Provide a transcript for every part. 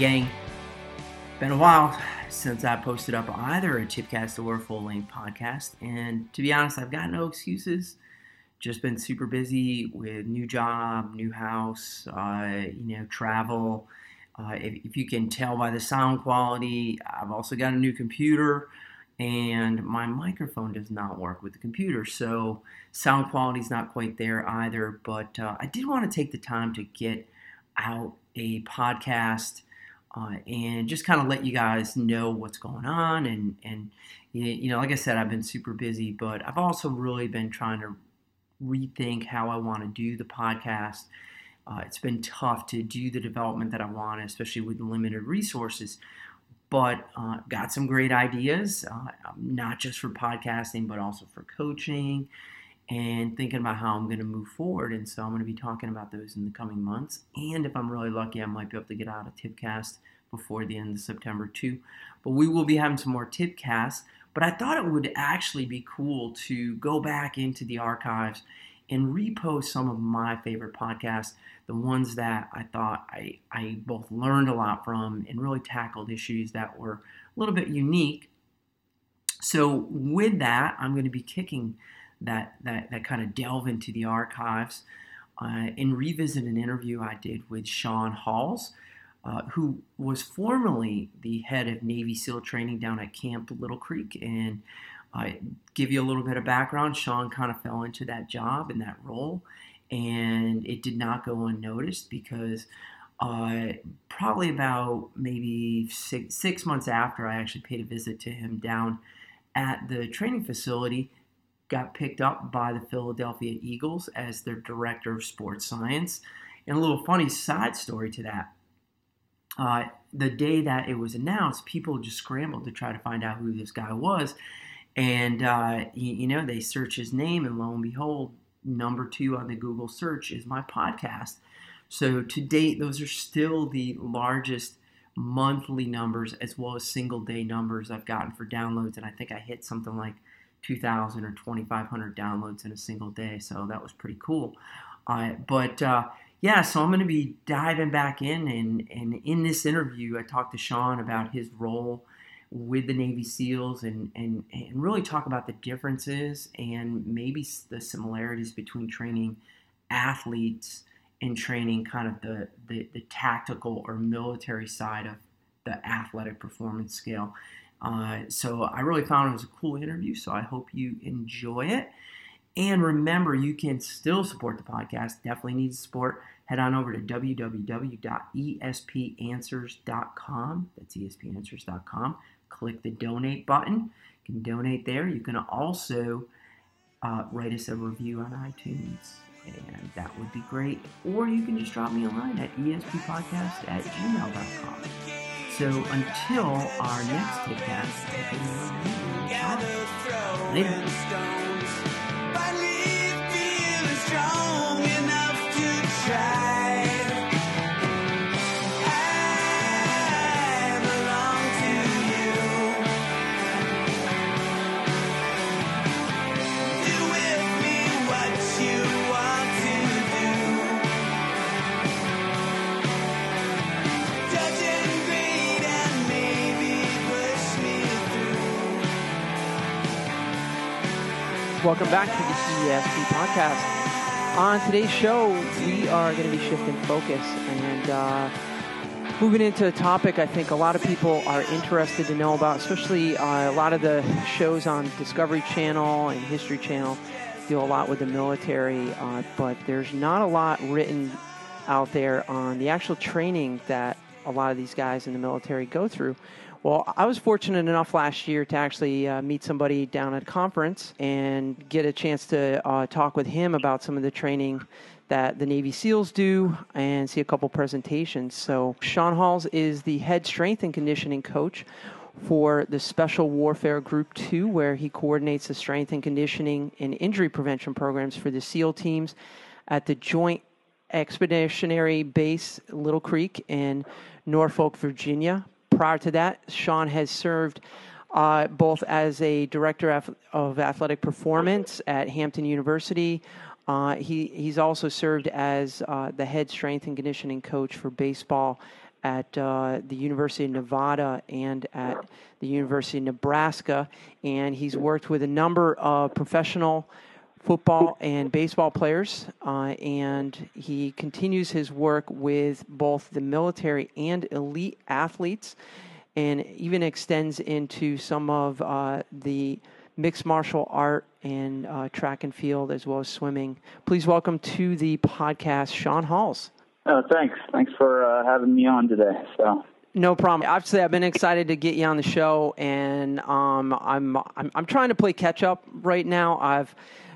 gang. Been a while since I posted up either a Tipcast or a full length podcast. And to be honest, I've got no excuses. Just been super busy with new job, new house, uh, you know, travel. Uh, if, if you can tell by the sound quality, I've also got a new computer and my microphone does not work with the computer. So sound quality is not quite there either. But uh, I did want to take the time to get out a podcast uh, and just kind of let you guys know what's going on. And, and, you know, like I said, I've been super busy, but I've also really been trying to rethink how I want to do the podcast. Uh, it's been tough to do the development that I want, especially with limited resources but uh, got some great ideas, uh, not just for podcasting, but also for coaching and thinking about how I'm going to move forward. And so I'm going to be talking about those in the coming months. And if I'm really lucky, I might be able to get out a tipcast before the end of September too. But we will be having some more tipcasts. But I thought it would actually be cool to go back into the archives and repost some of my favorite podcasts, the ones that I thought I, I both learned a lot from and really tackled issues that were a little bit unique. So with that, I'm going to be kicking that that that kind of delve into the archives uh, and revisit an interview I did with Shaun Huls, uh, who was formerly the head of Navy SEAL training down at Camp Little Creek and I give you a little bit of background. Shaun kind of fell into that job and that role, and it did not go unnoticed because uh, probably about maybe six, six months after I actually paid a visit to him down at the training facility, got picked up by the Philadelphia Eagles as their director of sports science. And a little funny side story to that. Uh, the day that it was announced, people just scrambled to try to find out who this guy was. And, uh, you, you know, they search his name, and lo and behold, number two on the Google search is my podcast. So to date, those are still the largest monthly numbers as well as single day numbers I've gotten for downloads. And I think I hit something like 2,000 or 2,500 downloads in a single day. So that was pretty cool. Uh, but uh, yeah, so I'm going to be diving back in. And, and in this interview, I talked to Shaun about his role with the Navy SEALs and, and, and really talk about the differences and maybe the similarities between training athletes and training kind of the, the, the tactical or military side of the athletic performance scale. Uh, so I really found it was a cool interview. So I hope you enjoy it. And remember, you can still support the podcast. Definitely needs support. Head on over to www.espanswers.com. That's espanswers.com click the donate button. You can donate there. You can also uh, write us a review on iTunes, and that would be great. Or you can just drop me a line at espodcast at gmail.com. So until our next podcast, later. Welcome back to the ESP podcast. On today's show, we are going to be shifting focus and uh, moving into a topic I think a lot of people are interested to know about, especially uh, a lot of the shows on Discovery Channel and History Channel deal a lot with the military, uh, but there's not a lot written out there on the actual training that a lot of these guys in the military go through. Well, I was fortunate enough last year to actually uh, meet somebody down at a conference and get a chance to uh, talk with him about some of the training that the Navy SEALs do and see a couple presentations. So, Shaun Huls is the head strength and conditioning coach for the Special Warfare Group 2, where he coordinates the strength and conditioning and injury prevention programs for the SEAL teams at the Joint Expeditionary Base Little Creek in Norfolk, Virginia prior to that, Shaun has served uh, both as a director of athletic performance at Hampton University, Uh, he he's also served as uh, the head strength and conditioning coach for baseball at uh, the University of Nevada and at the University of Nebraska, and he's worked with a number of professional football and baseball players, uh, and he continues his work with both the military and elite athletes, and even extends into some of uh, the mixed martial art and uh, track and field as well as swimming. Please welcome to the podcast Shaun Huls. Oh, thanks. Thanks for uh, having me on today. So. No problem. Obviously, I've been excited to get you on the show, and um, I'm, I'm I'm trying to play catch up right now. I've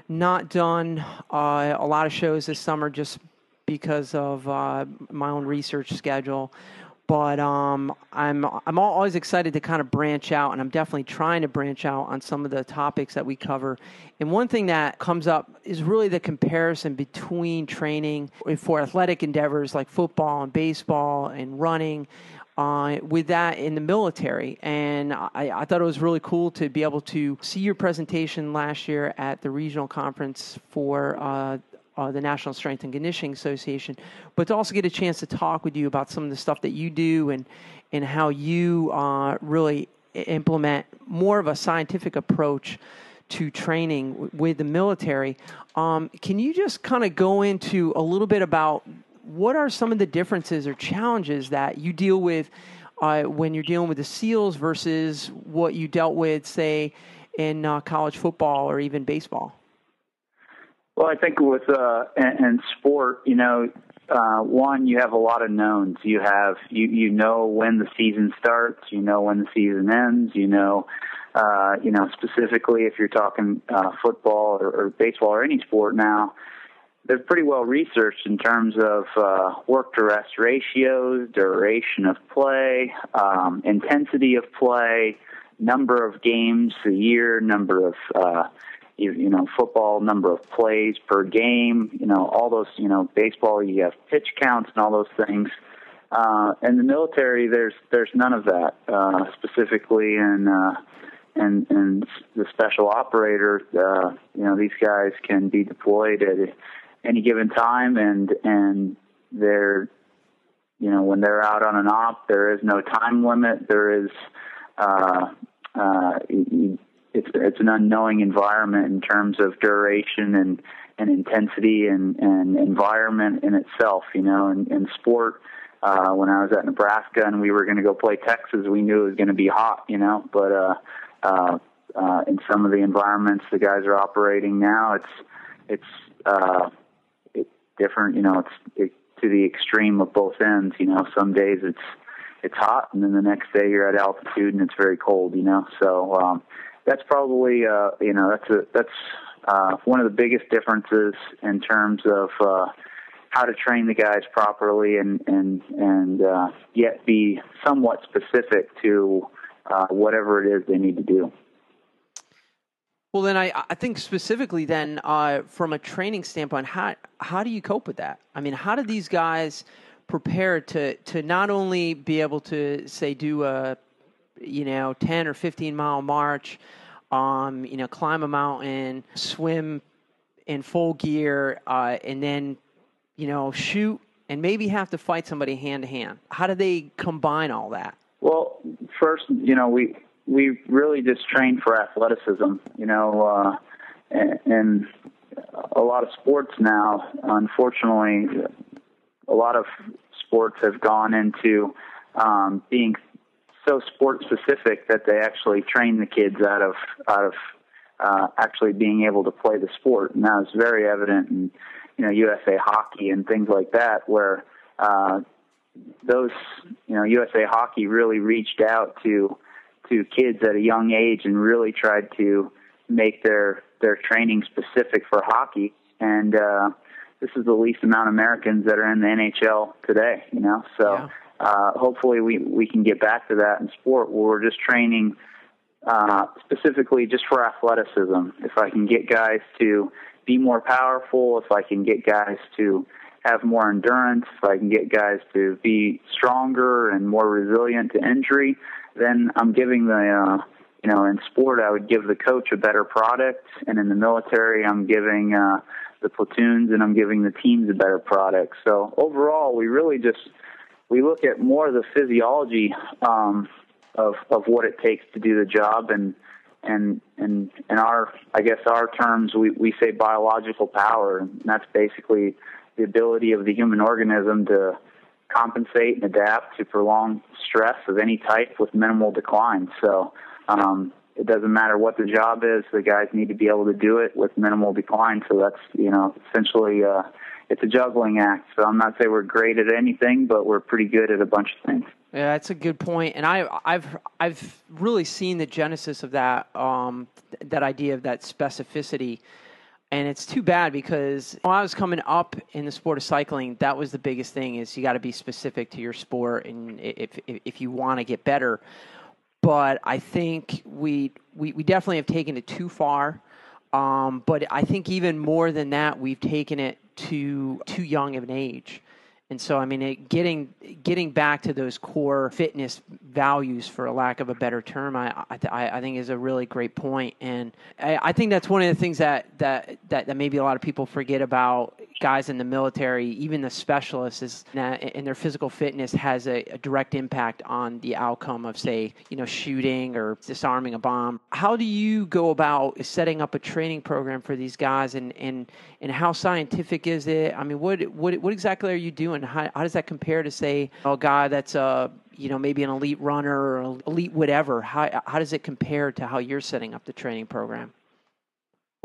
not done uh, a lot of shows this summer just because of uh, my own research schedule. But um, I'm I'm always excited to kind of branch out, and I'm definitely trying to branch out on some of the topics that we cover. And one thing that comes up is really the comparison between training for athletic endeavors like football and baseball and running. Uh, with that in the military. And I, I, thought it was really cool to be able to see your presentation last year at the regional conference for uh, uh, the National Strength and Conditioning Association, but to also get a chance to talk with you about some of the stuff that you do and and how you uh, really implement more of a scientific approach to training w- with the military. Um, can you just kind of go into a little bit about what are some of the differences or challenges that you deal with uh, when you're dealing with the SEALs versus what you dealt with, say, in uh, college football or even baseball? Well, I think with uh, in, in sport, you know, uh, one you have a lot of knowns. You have you you know when the season starts. You know when the season ends. You know, uh, you know specifically if you're talking uh, football or, or baseball or any sport now. They're pretty well researched in terms of uh, work to rest ratios, duration of play, um, intensity of play, number of games a year, number of uh, you, you know, football number of plays per game, you know, all those, you know, baseball, you have pitch counts and all those things. Uh, in the military, there's there's none of that. Uh, specifically in uh, and and the special operator, uh, you know, these guys can be deployed at any given time, and and they're, you know, when they're out on an op, there is no time limit. There is, uh, uh, you, it's it's an unknowing environment in terms of duration and and intensity and and environment in itself. You know, in, sport. Uh, when I was at Nebraska and we were going to go play Texas, we knew it was going to be hot, you know. But uh, uh, uh, in some of the environments the guys are operating now, it's it's uh, it's different. You know, it's it, to the extreme of both ends. You know, some days it's it's hot, and then the next day you're at altitude and it's very cold. You know, so um, that's probably uh, you know that's a that's uh, one of the biggest differences in terms of uh, how to train the guys properly and and and uh, yet be somewhat specific to uh, whatever it is they need to do. Well, then I, I think specifically then uh, from a training standpoint, how how do you cope with that? I mean, how do these guys prepare to to not only be able to say do a you know, 10 or 15 mile march, um, you know, climb a mountain, swim in full gear, uh, and then, you know, shoot and maybe have to fight somebody hand to hand. How do they combine all that? Well, first, you know, we we really just train for athleticism, you know, uh, and, a lot of sports now, unfortunately, a lot of sports have gone into um, being so sport specific that they actually train the kids out of out of uh, actually being able to play the sport, and that was very evident in you know USA Hockey and things like that, where uh, those you know USA Hockey really reached out to to kids at a young age and really tried to make their their training specific for hockey. And uh this is the least amount of Americans that are in the NHL today, you know. So yeah uh, hopefully we, we can get back to that in sport where we're just training uh, specifically just for athleticism. If I can get guys to be more powerful, if I can get guys to have more endurance, if I can get guys to be stronger and more resilient to injury, then I'm giving the, uh, you know, in sport, I would give the coach a better product, and in the military, I'm giving uh, the platoons and I'm giving the teams a better product. So overall, we really just we look at more of the physiology um, of of what it takes to do the job and and and in our I guess our terms we, we say biological power and that's basically the ability of the human organism to compensate and adapt to prolonged stress of any type with minimal decline. So um, it doesn't matter what the job is; the guys need to be able to do it with minimal decline. So that's you know essentially uh, it's a juggling act. So I'm not saying we're great at anything, but we're pretty good at a bunch of things. Yeah, that's a good point, and I, I've I've really seen the genesis of that um, that idea of that specificity, and it's too bad because when I was coming up in the sport of cycling, that was the biggest thing is you got to be specific to your sport, and if if, if you want to get better but I think we, we, we definitely have taken it too far. Um, but I think even more than that, we've taken it to too young of an age. And so, I mean, it, getting getting back to those core fitness values, for a lack of a better term, I I, I think is a really great point, and I, I, think that's one of the things that, that that that maybe a lot of people forget about guys in the military, even the specialists, is that in their physical fitness has a, a direct impact on the outcome of, say, you know, shooting or disarming a bomb. How do you go about setting up a training program for these guys, and and and how scientific is it? I mean, what what what exactly are you doing? How, how does that compare to say a guy that's a you know maybe an elite runner or elite whatever? How how does it compare to how you're setting up the training program?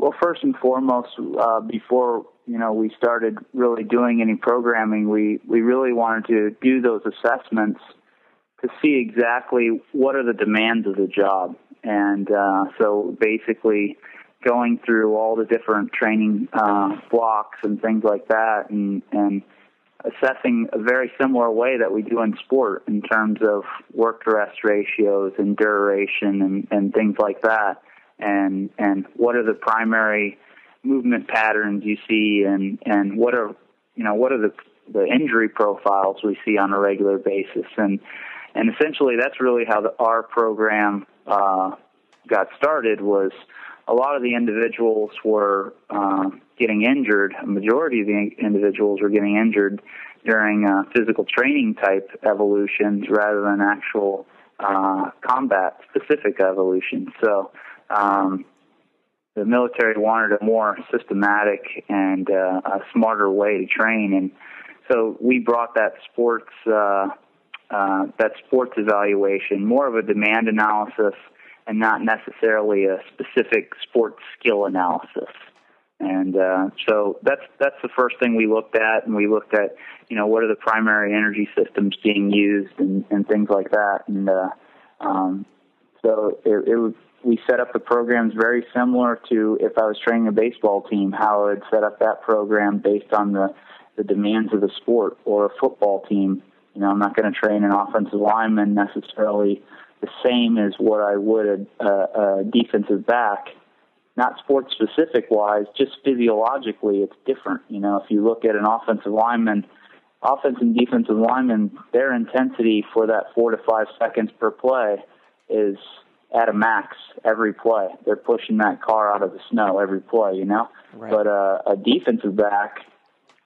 Well, first and foremost, uh, before you know we started really doing any programming, we we really wanted to do those assessments to see exactly what are the demands of the job, and uh, so basically going through all the different training uh, blocks and things like that, and and assessing a very similar way that we do in sport in terms of work to rest ratios and duration and, and things like that, and and what are the primary movement patterns you see, and and what are you know what are the the injury profiles we see on a regular basis, and and essentially that's really how the, our program uh, got started was a lot of the individuals were uh, getting injured. A majority of the individuals were getting injured during uh, physical training type evolutions rather than actual uh, combat specific evolutions. So um, the military wanted a more systematic and uh, a smarter way to train, and so we brought that sports uh, uh, that sports evaluation, more of a demand analysis and not necessarily a specific sports skill analysis. And uh, so that's that's the first thing we looked at, and we looked at you know what are the primary energy systems being used and, and things like that. And uh, um, so it, it was we set up the programs very similar to if I was training a baseball team, how I would set up that program based on the the demands of the sport, or a football team. You know, I'm not going to train an offensive lineman necessarily the same as what I would a, a, defensive back. Not sports specific wise, just physiologically, it's different. You know, if you look at an offensive lineman, offense and defensive linemen, their intensity for that four to five seconds per play is at a max every play. They're pushing that car out of the snow every play, you know. Right. But uh, a defensive back,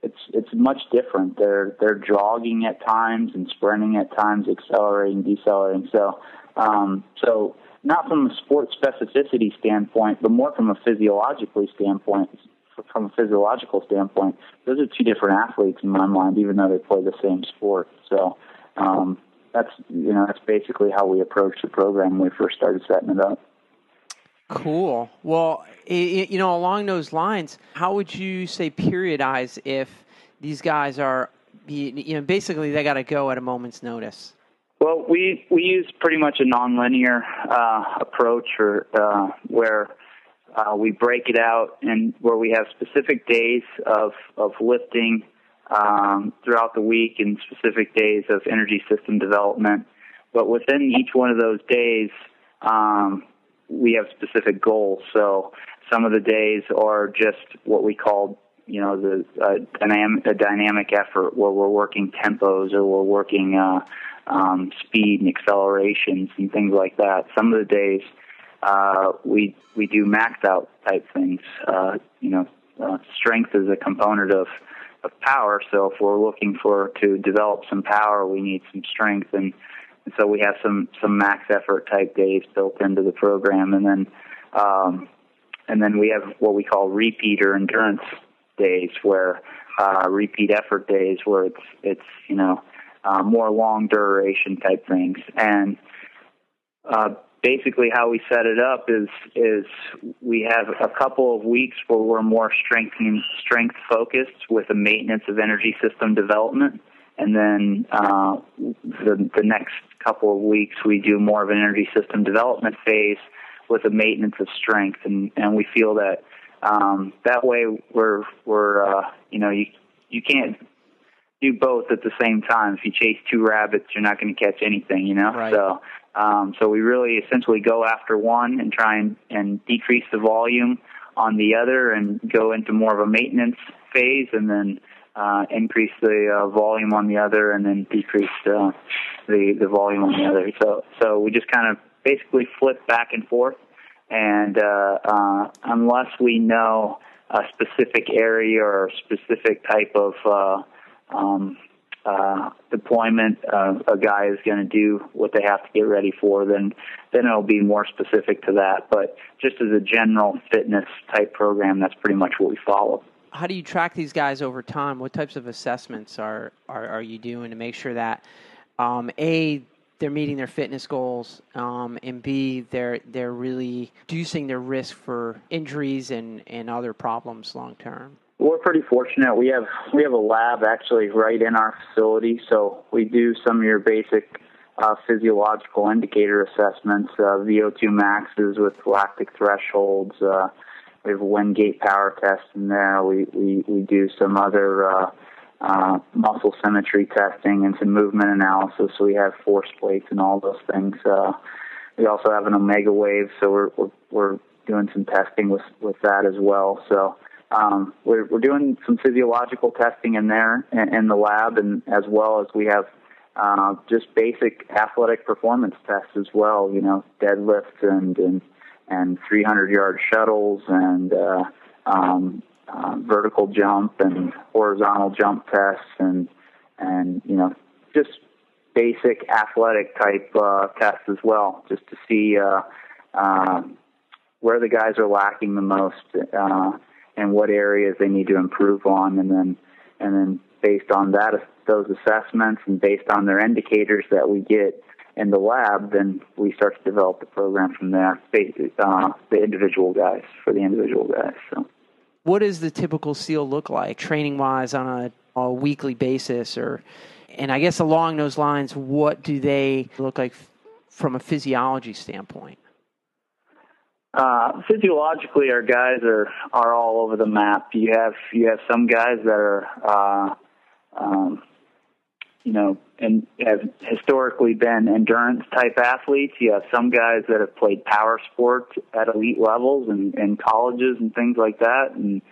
it's it's much different. They're they're jogging at times and sprinting at times, accelerating, decelerating. So um, so not from a sports specificity standpoint, but more from a physiologically standpoint. From a physiological standpoint, those are two different athletes in my mind, even though they play the same sport. So um, that's you know that's basically how we approached the program when we first started setting it up. Cool. Well, you know, along those lines, how would you say periodize if these guys are, you know, basically they got to go at a moment's notice? Well, we we use pretty much a nonlinear uh, approach, or uh, where uh, we break it out and where we have specific days of of lifting um, throughout the week and specific days of energy system development. But within each one of those days, um, we have specific goals. So some of the days are just what we call you know the uh, dynamic a dynamic effort where we're working tempos or we're working uh, um, speed and accelerations and things like that. Some of the days uh, we we do maxed out type things, uh, you know, uh, strength is a component of of power. So if we're looking for to develop some power, we need some strength, and, and so we have some some max effort type days built into the program, and then um, and then we have what we call repeat or endurance days, where uh, repeat effort days, where it's it's you know uh, more long duration type things, and uh, basically how we set it up is is we have a couple of weeks where we're more strength strength focused with a maintenance of energy system development, and then uh, the the next couple of weeks we do more of an energy system development phase with a maintenance of strength, and and we feel that um, that way we're we're uh, you know you you can't do both at the same time. If you chase two rabbits, you're not going to catch anything, you know. Right. So um, so we really essentially go after one and try and, and decrease the volume on the other and go into more of a maintenance phase and then uh, increase the uh, volume on the other and then decrease uh, the the volume on the other. So so we just kind of basically flip back and forth, and uh, uh, unless we know a specific area or a specific type of uh, um, uh, deployment, uh, a guy is going to do what they have to get ready for, then then it'll be more specific to that. But just as a general fitness type program, that's pretty much what we follow. How do you track these guys over time? What types of assessments are are, are you doing to make sure that um, a they're meeting their fitness goals, um, and B they're they're really reducing their risk for injuries and, and other problems long term? We're pretty fortunate. We have we have a lab actually right in our facility, so we do some of your basic uh, physiological indicator assessments, uh, VO2 maxes with lactic thresholds. Uh, we have a Wingate power test in there. We we, we do some other uh, uh, muscle symmetry testing and some movement analysis. So we have force plates and all those things. Uh, we also have an Omegawave, so we're we're, we're doing some testing with with that as well. So um, we're, we're doing some physiological testing in there in, the lab, and as well as we have uh, just basic athletic performance tests as well. You know, deadlifts and and, and 300 yard shuttles and uh, um, uh, vertical jump and horizontal jump tests and and you know just basic athletic type uh, tests as well, just to see uh, uh, where the guys are lacking the most. Uh, and what areas they need to improve on, and then and then based on that those assessments and based on their indicators that we get in the lab, then we start to develop the program from there. Uh, the individual guys for the individual guys. So, what does the typical SEAL look like, training wise, on a, a weekly basis, or and I guess along those lines, what do they look like from a physiology standpoint? Uh, physiologically, our guys are are all over the map. You have you have some guys that are, uh, um, you know, and have historically been endurance type athletes. You have some guys that have played power sports at elite levels and in colleges and things like that. And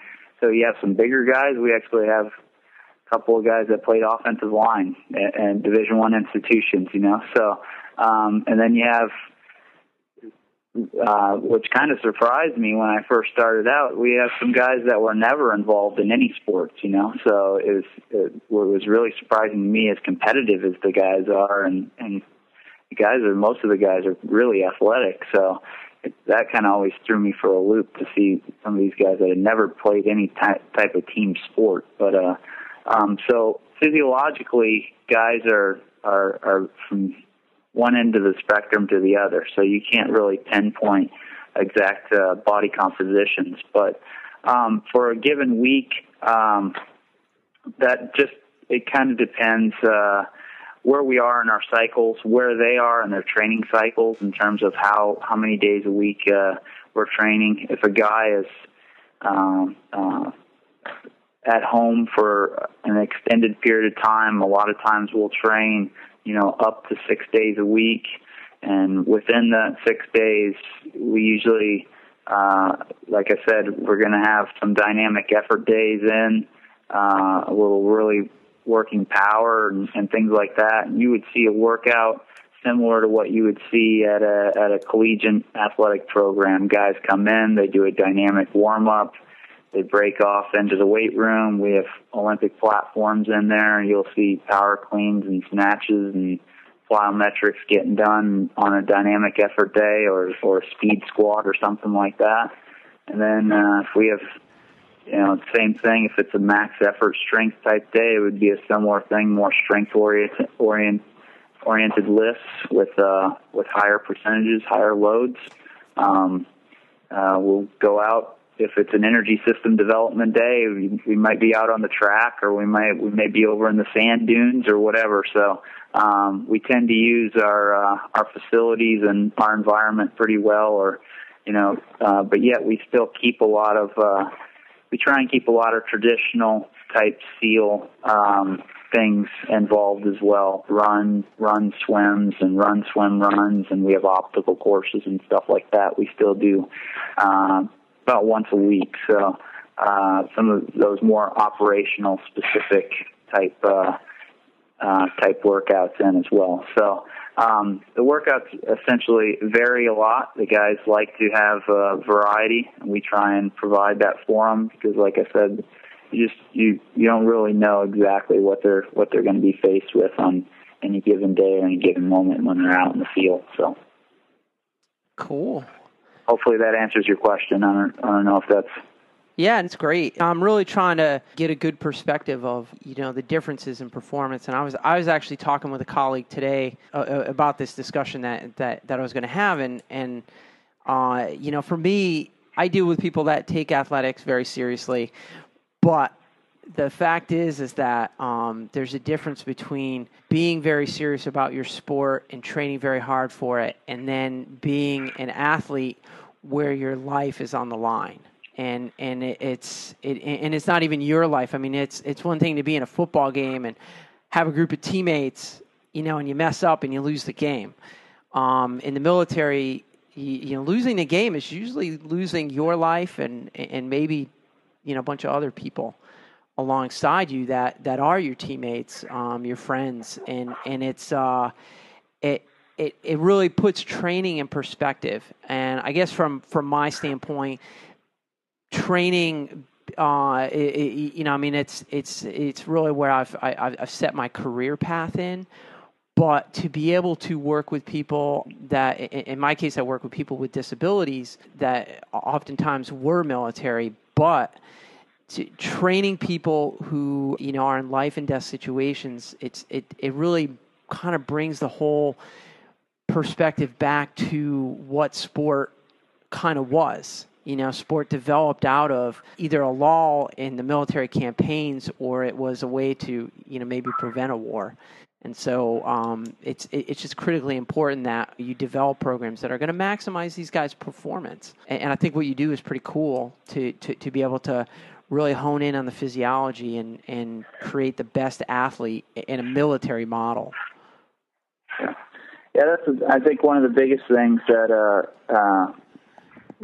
so you have some bigger guys. We actually have a couple of guys that played offensive line and Division One institutions. You know, so um, and then you have uh, which kind of surprised me when I first started out. We have some guys that were never involved in any sports, you know. So it was it, was really surprising to me as competitive as the guys are, and and the guys are most of the guys are really athletic. So it, that kind of always threw me for a loop to see some of these guys that had never played any type type of team sport. But uh, um, so physiologically, guys are are are from one end of the spectrum to the other, so you can't really pinpoint exact uh, body compositions. But um, for a given week, um, that just it kind of depends uh, where we are in our cycles, where they are in their training cycles in terms of how how many days a week uh, we're training. If a guy is um, uh, at home for an extended period of time, a lot of times we'll train you know, up to six days a week. And within that six days, we usually, uh, like I said, we're going to have some dynamic effort days in, uh, a little really working power and, and things like that. And you would see a workout similar to what you would see at a at a collegiate athletic program. Guys come in, they do a dynamic warm up, they break off into the weight room. We have Olympic platforms in there, you'll see power cleans and snatches and plyometrics getting done on a dynamic effort day or or a speed squat or something like that. And then uh, if we have you know, same thing. If it's a max effort strength type day, it would be a similar thing, more strength oriented, orient, oriented lifts with uh, with higher percentages, higher loads. Um, uh, we'll go out if it's an energy system development day. We, we might be out on the track, or we might we may be over in the sand dunes or whatever. So um, we tend to use our uh, our facilities and our environment pretty well, or you know, uh, but yet we still keep a lot of uh, we try and keep a lot of traditional type seal um, things involved as well. Run, run swims, and run swim runs, and we have optical courses and stuff like that. We still do uh, about once a week. So uh, some of those more operational specific type uh, uh, type workouts in as well. So um, the workouts essentially vary a lot. The guys like to have uh, variety, and we try and provide that for them because, like I said, you just you you don't really know exactly what they're what they're going to be faced with on any given day or any given moment when they're out in the field. So cool. Hopefully that answers your question. I don't I don't know if that's yeah, it's great. I'm really trying to get a good perspective of you know the differences in performance, and I was I was actually talking with a colleague today uh, uh about this discussion that that that I was going to have, and and uh, you know for me, I deal with people that take athletics very seriously, but the fact is is that um, there's a difference between being very serious about your sport and training very hard for it, and then being an athlete where your life is on the line and and it, it's it, and it's not even your life. I mean, it's it's one thing to be in a football game and have a group of teammates, you know, and you mess up and you lose the game. Um, in the military, you, you, know, losing the game is usually losing your life and and maybe you know a bunch of other people alongside you that that are your teammates, um, your friends, and and it's uh, it. It, it really puts training in perspective, and I guess from from my standpoint, training uh, it, it, you know, I mean, it's it's it's really where I've I, have i have set my career path in. But to be able to work with people that, in my case, I work with people with disabilities that oftentimes were military, but training people who you know are in life and death situations, it's it it really kind of brings the whole perspective back to what sport kind of was you know, sport developed out of either a lull in the military campaigns or it was a way to, you know, maybe prevent a war. And so um, it's it's just critically important that you develop programs that are going to maximize these guys' performance. And, and, I think what you do is pretty cool to, to, to be able to really hone in on the physiology and, and create the best athlete in a military model. Yeah, that's I think one of the biggest things that uh, uh,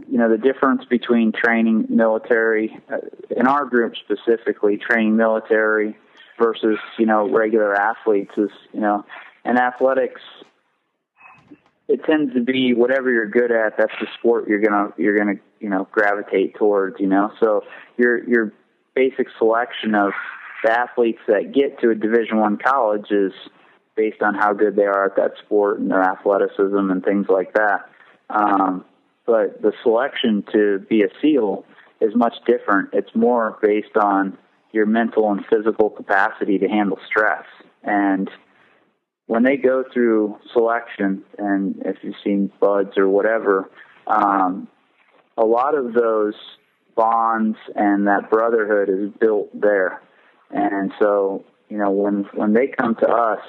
you know the difference between training military uh, in our group specifically training military versus you know regular athletes is you know in athletics it tends to be whatever you're good at that's the sport you're gonna you're gonna you know gravitate towards you know so your your basic selection of the athletes that get to a division one college is based on how good they are at that sport and their athleticism and things like that um, but the selection to be a SEAL is much different. It's more based on your mental and physical capacity to handle stress. And when they go through selection, and if you've seen BUD/S or whatever, um, a lot of those bonds and that brotherhood is built there. And so, you know, when when they come to us,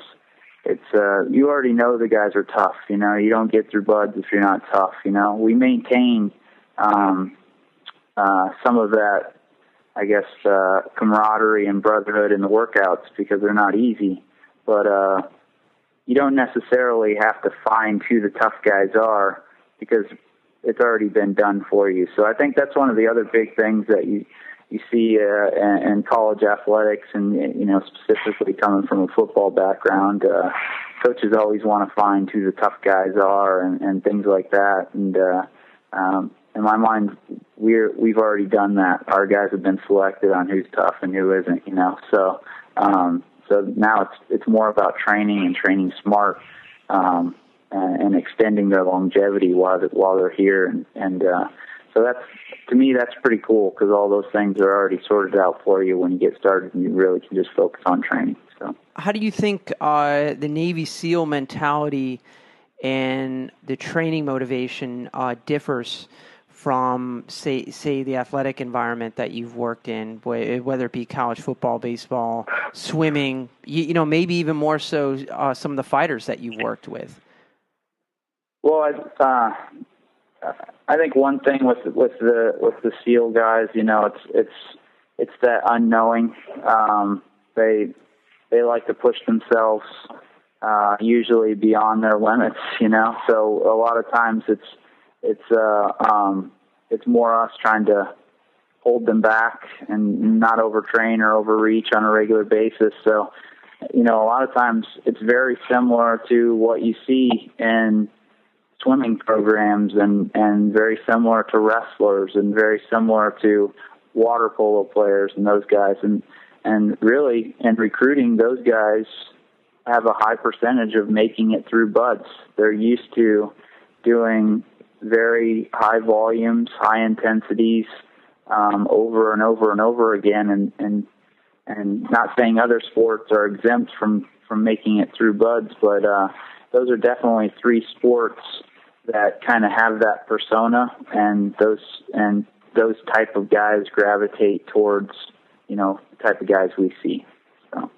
it's uh you already know the guys are tough you know you don't get through BUD/S if you're not tough you know we maintain um uh some of that i guess uh camaraderie and brotherhood in the workouts because they're not easy but uh you don't necessarily have to find who the tough guys are because it's already been done for you so i think that's one of the other big things that you you see uh, in, college athletics, and you know specifically coming from a football background, uh, coaches always want to find who the tough guys are and, and things like that. And uh, um, in my mind, we're we've already done that. Our guys have been selected on who's tough and who isn't. You know, so um, so now it's it's more about training and training smart. Um, and, and extending their longevity while while they're here, and and uh, so that's to me that's pretty cool because all those things are already sorted out for you when you get started, and you really can just focus on training. So, how do you think uh, the Navy SEAL mentality and the training motivation uh, differs? From say say the athletic environment that you've worked in, whether it be college football, baseball, swimming, you, you know, maybe even more so uh, some of the fighters that you've worked with. Well, I, uh, I think one thing with with the with the SEAL guys, you know, it's it's it's that unknowing. Um, they they like to push themselves uh, usually beyond their limits, you know. So a lot of times it's it's uh, um, it's more us trying to hold them back and not overtrain or overreach on a regular basis. So, you know, a lot of times it's very similar to what you see in swimming programs and and very similar to wrestlers and very similar to water polo players and those guys and and really in recruiting those guys have a high percentage of making it through BUD/S. They're used to doing very high volumes, high intensities um, over and over and over again, and and and not saying other sports are exempt from from making it through BUD/S, but uh, those are definitely three sports that kind of have that persona, and those and those type of guys gravitate towards you know the type of guys we see. So.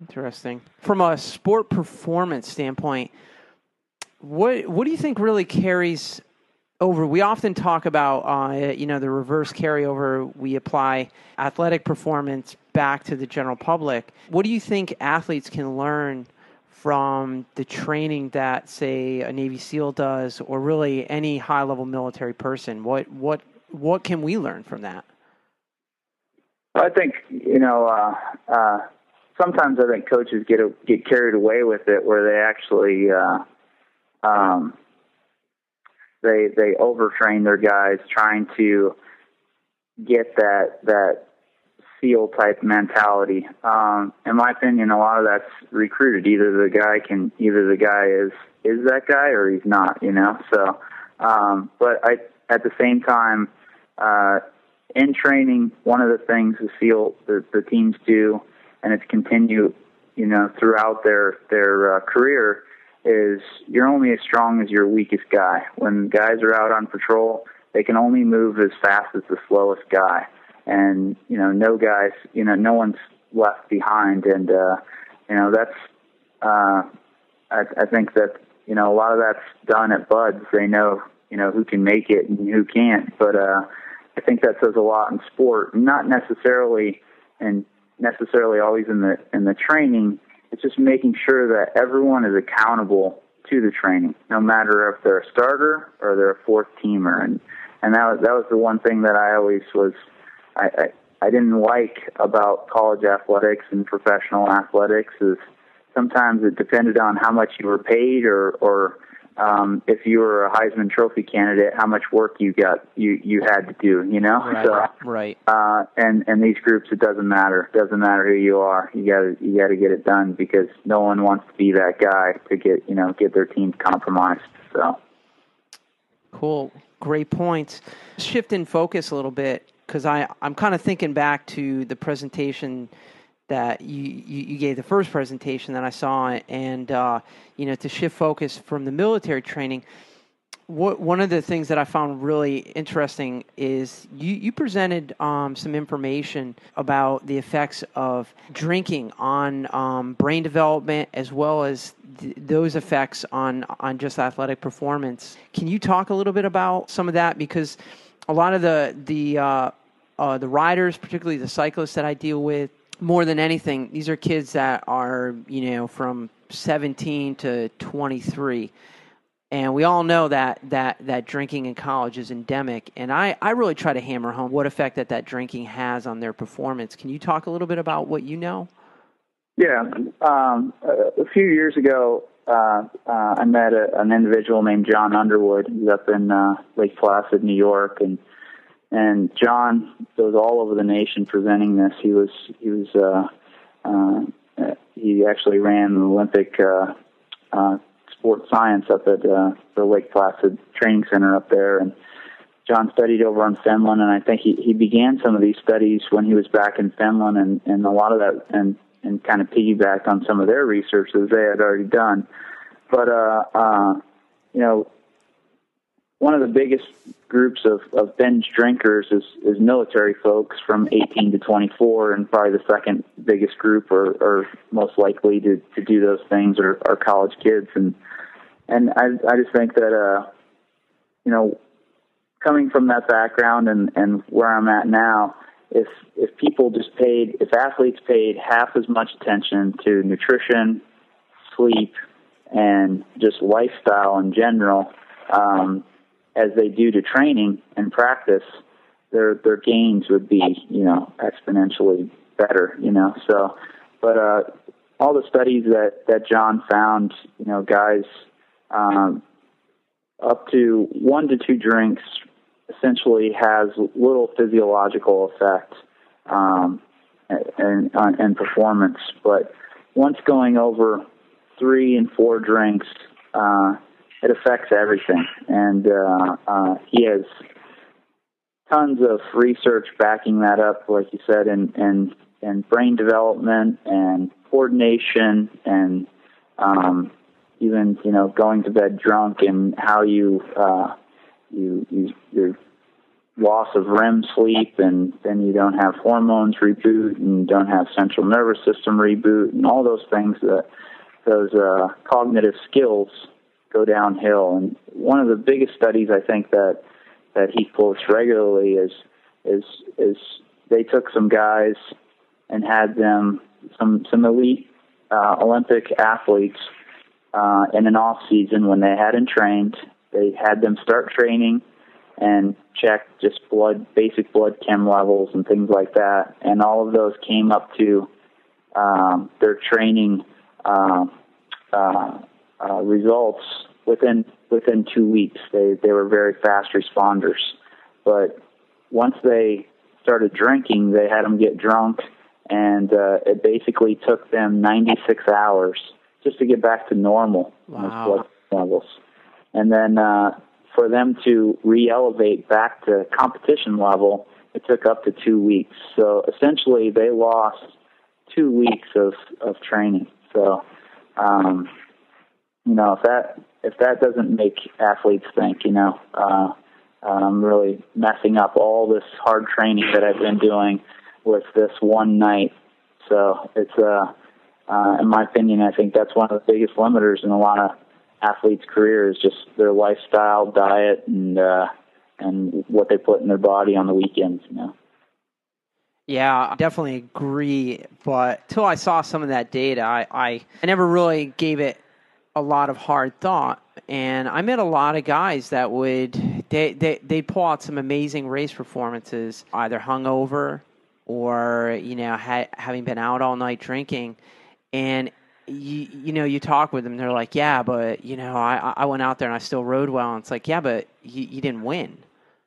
Interesting. From a sport performance standpoint, what what do you think really carries over? We often talk about uh, you know the reverse carryover. We apply athletic performance back to the general public. What do you think athletes can learn from the training that, say, a Navy SEAL does, or really any high-level military person? What what what can we learn from that? I think you know. Uh, uh, sometimes I think coaches get a, get carried away with it, where they actually uh, um, they they overtrain their guys, trying to get that that SEAL type mentality. Um, in my opinion, a lot of that's recruited. Either the guy can, either the guy is is that guy or he's not. You know. So, um, but I at the same time, uh, in training, one of the things the SEAL the, the teams do, and it's continued, you know, throughout their their uh, career, is you're only as strong as your weakest guy. When guys are out on patrol, they can only move as fast as the slowest guy. And you know no guys you know no one's left behind. And uh you know that's uh I, I think that you know a lot of that's done at BUD/S. They know you know who can make it and who can't. But uh I think that says a lot in sport. Not necessarily and necessarily always in the in the training it's just making sure that everyone is accountable to the training no matter if they're a starter or they're a fourth teamer. And and that was that was the one thing that I always was I, I I didn't like about college athletics and professional athletics is sometimes it depended on how much you were paid or or um, if you were a Heisman Trophy candidate, how much work you got you you had to do, you know. Right. So, right. Uh, and and these groups, it doesn't matter. It doesn't matter who you are. You got to you got to get it done because no one wants to be that guy to get you know get their team compromised. So. Cool. Great points. Shift in focus a little bit because I I'm kind of thinking back to the presentation that you, you, you, gave the first presentation that I saw, and uh, you know to shift focus from the military training. What, one of the things that I found really interesting is you, you presented um, some information about the effects of drinking on um, brain development as well as th- those effects on on just athletic performance. Can you talk a little bit about some of that because a lot of the the uh, uh, the riders, particularly the cyclists that I deal with, more than anything, these are kids that are you know from 17 to 23, and we all know that that that drinking in college is endemic. And I I really try to hammer home what effect that that drinking has on their performance. Can you talk a little bit about what you know? Yeah, um, a few years ago, uh, uh, I met a, an individual named John Underwood. He's up in uh, Lake Placid, New York, and and John goes all over the nation presenting this. He was he was uh, uh, he actually ran the Olympic uh, uh, sports science up at uh, the Lake Placid Training Center up there, and John studied over in Finland, and I think he, he began some of these studies when he was back in Finland, and, and a lot of that, and and kind of piggybacked on some of their research that they had already done. But uh, uh, you know, one of the biggest groups of, of binge drinkers is, is military folks from 18 to 24, and probably the second biggest group, or, or most likely to, to do those things, are, are college kids. And and I I just think that uh, you know, coming from that background and and where I'm at now, if if people just paid, if athletes paid half as much attention to nutrition, sleep, and just lifestyle in general. Um, as they do to training and practice, their their gains would be you know exponentially better. You know, so but uh, all the studies that that John found, you know, guys um, up to one to two drinks essentially has little physiological effect um, and, and, and performance, but once going over three and four drinks, uh, it affects everything. And uh, uh, he has tons of research backing that up, like you said, and and and brain development and coordination and um, even you know going to bed drunk and how you uh, you you your loss of REM sleep and then you don't have hormones reboot and don't have central nervous system reboot and all those things that those uh, cognitive skills go downhill. And one of the biggest studies I think that that he quotes regularly is is is they took some guys and had them some some elite uh, Olympic athletes uh, in an off season when they hadn't trained. They had them start training and check just blood basic blood chem levels and things like that, and all of those came up to um, their training. Uh, uh, uh, results within within two weeks. They they were very fast responders, but once they started drinking, they had them get drunk, and uh, it basically took them 96 hours just to get back to normal wow. blood levels, and then uh, for them to re-elevate back to competition level, it took up to two weeks. So essentially, they lost two weeks of of training. So. Um, you know, if that if that doesn't make athletes think, you know, uh, I'm really messing up all this hard training that I've been doing with this one night. So it's, uh, uh, in my opinion, I think that's one of the biggest limiters in a lot of athletes' careers, just their lifestyle, diet, and uh, and what they put in their body on the weekends. You know. Yeah, I definitely agree. But till I saw some of that data, I, I, I never really gave it a lot of hard thought. And I met a lot of guys that would they they they'd pull out some amazing race performances, either hungover or you know ha- having been out all night drinking, and you you know you talk with them, they're like, yeah, but you know I I went out there and I still rode well. And it's like, yeah, but you, you didn't win.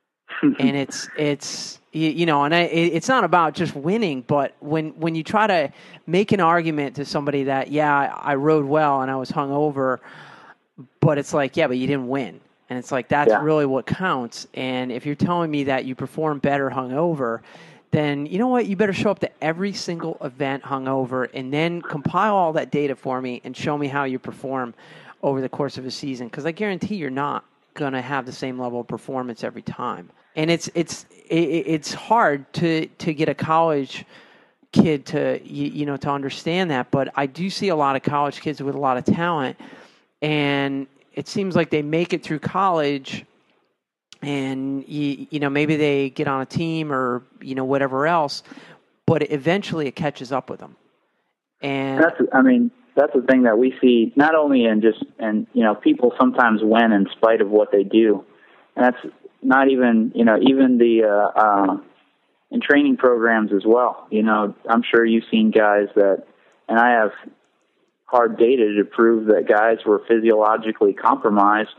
and it's it's you, you know, and I, it's not about just winning, but when when you try to make an argument to somebody that yeah, I, I rode well and I was hungover, but it's like yeah, but you didn't win, and it's like that's yeah. really what counts. And if you're telling me that you perform better hungover, then you know what? You better show up to every single event hungover and then compile all that data for me and show me how you perform over the course of a season. Because I guarantee you're not going to have the same level of performance every time and it's it's it's hard to to get a college kid to you, know to understand that but i do see a lot of college kids with a lot of talent. And it seems like they make it through college and you, you know maybe they get on a team or you know whatever else but eventually it catches up with them. And that's i mean that's the thing that we see not only in just and you know people sometimes win in spite of what they do. And that's not even you know even the uh, uh, in training programs as well. You know, I'm sure you've seen guys that, and I have hard data to prove that guys were physiologically compromised,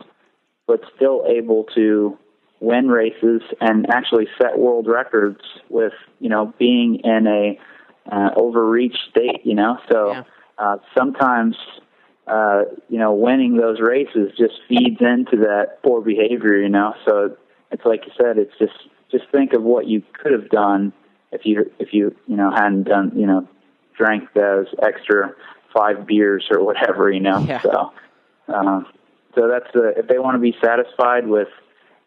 but still able to win races and actually set world records with you know being in a uh, overreach state. You know, so Yeah. uh, sometimes uh, you know winning those races just feeds into that poor behavior. You know, so it's like you said, it's just just think of what you could have done if you if you you know hadn't done you know drank those extra five beers or whatever. You know, Yeah. so. Uh, so that's the if they want to be satisfied with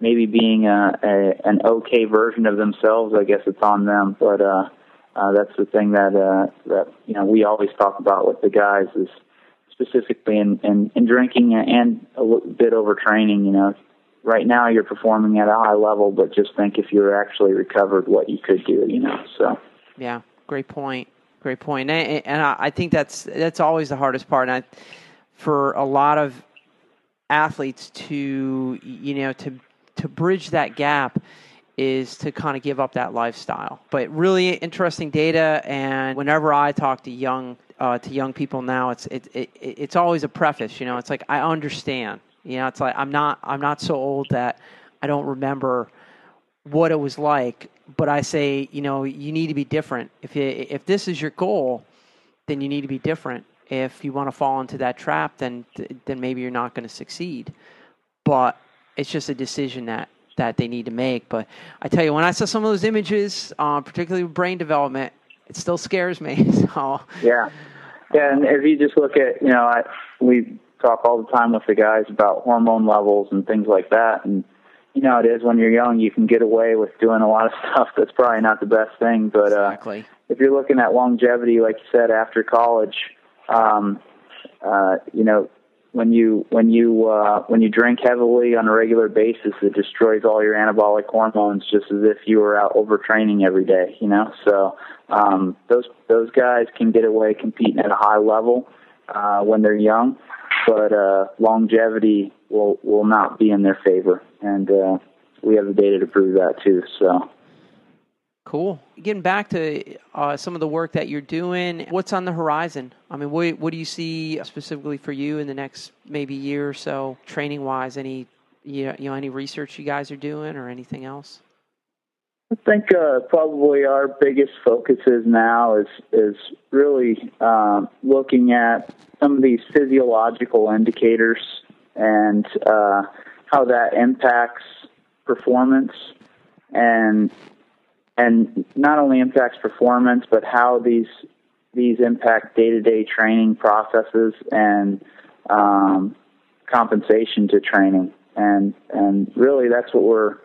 maybe being a, a an okay version of themselves, I guess it's on them. But uh, uh, that's the thing that uh, that you know we always talk about with the guys is specifically in in, in drinking and a little bit overtraining. You know, right now you're performing at a high level, but just think if you're actually recovered, what you could do. You know, so Yeah, great point. Great point. And, and I I think that's that's always the hardest part. And I, for a lot of athletes to you know to to bridge that gap is to kind of give up that lifestyle. But really interesting data. And whenever I talk to young uh, to young people now, it's it, it it's always a preface. You know, it's like I understand. You know, it's like I'm not I'm not so old that I don't remember what it was like. But I say, you know, you need to be different. If you, if this is your goal, then you need to be different. If you want to fall into that trap, then then maybe you're not going to succeed. But it's just a decision that that they need to make. But I tell you, when I saw some of those images, uh, particularly with brain development, it still scares me. So Yeah, yeah, and if you just look at, you know, I we talk all the time with the guys about hormone levels and things like that, and you know, it is when you're young, you can get away with doing a lot of stuff that's probably not the best thing. But uh, exactly, if you're looking at longevity, like you said, after college, um, uh, you know, when you when you uh, when you drink heavily on a regular basis, it destroys all your anabolic hormones, just as if you were out overtraining every day. You know, so um, those those guys can get away competing at a high level uh, when they're young, but uh, longevity will will not be in their favor, and uh, we have the data to prove that too. So. cool. Getting back to uh, some of the work that you're doing, what's on the horizon? I mean, what what do you see specifically for you in the next maybe year or so, training wise? Any you know, any research you guys are doing or anything else? I think uh, probably our biggest focus is now is is really um, looking at some of these physiological indicators and uh, how that impacts performance and and not only impacts performance but how these these impact day to day training processes and um, compensation to training. And and really that's what we're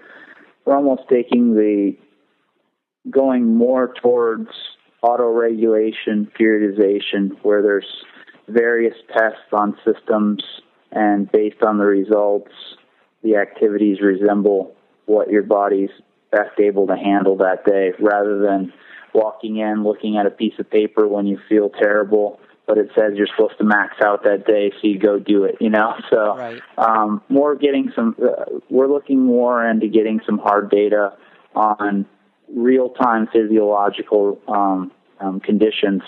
we're almost taking the going more towards auto regulation periodization where there's various tests on systems and based on the results the activities resemble what your body's best able to handle that day rather than walking in looking at a piece of paper when you feel terrible but it says you're supposed to max out that day so you go do it you know so Right. um, more getting some uh, we're looking more into getting some hard data on real time physiological um, um, conditions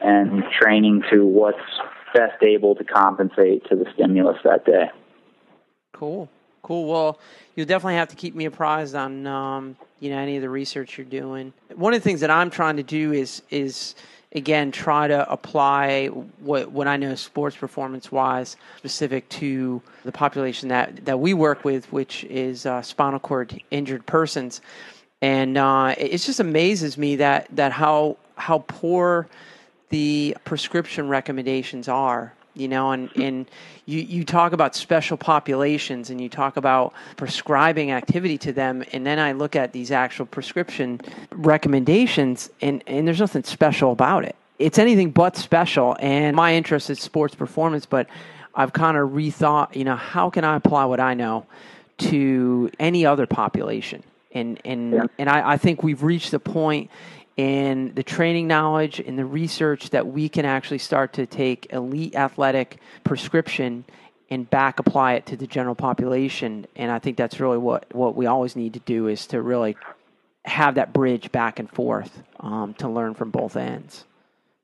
and training to what's best able to compensate to the stimulus that day Cool, cool. Well, you'll definitely have to keep me apprised on um, you know any of the research you're doing. One of the things that I'm trying to do is is again try to apply what what I know sports performance wise specific to the population that that we work with, which is uh, spinal cord injured persons, and uh, it it just amazes me that that how how poor the prescription recommendations are you know and, and you, you talk about special populations and you talk about prescribing activity to them. And then i look at these actual prescription recommendations and, and there's nothing special about it. It's anything but special. And my interest is sports performance but i've kind of rethought you know how can i apply what i know to any other population? And and Yeah. and I, I think we've reached the point in the training knowledge and the research that we can actually start to take elite athletic prescription and back apply it to the general population. And I think that's really what, what we always need to do is to really have that bridge back and forth um, to learn from both ends.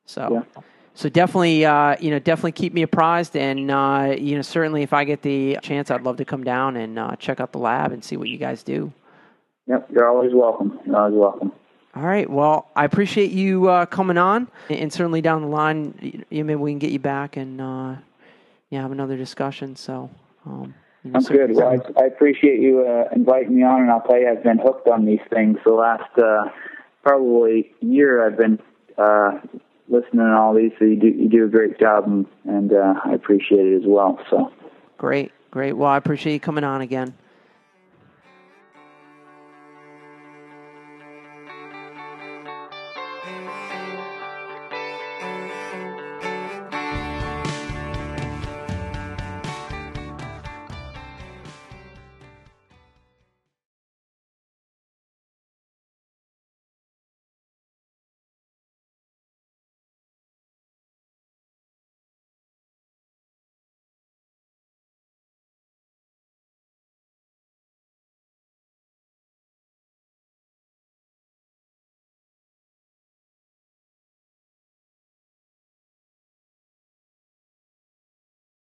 So, Yeah. so definitely, uh, you know, definitely keep me apprised, and uh, you know, certainly if I get the chance, I'd love to come down and uh, check out the lab and see what you guys do. Yep, you're always welcome. You're always welcome. All right. Well, I appreciate you uh, coming on, and certainly down the line, you, maybe we can get you back and uh, yeah, have another discussion. So. Um, you know, I'm good. Well, I, I, appreciate you uh, inviting me on, and I'll tell you, I've been hooked on these things the last uh, probably year. I've been uh, listening to all these, so you do you do a great job, and, and uh, I appreciate it as well. So great, great. Well, I appreciate you coming on again.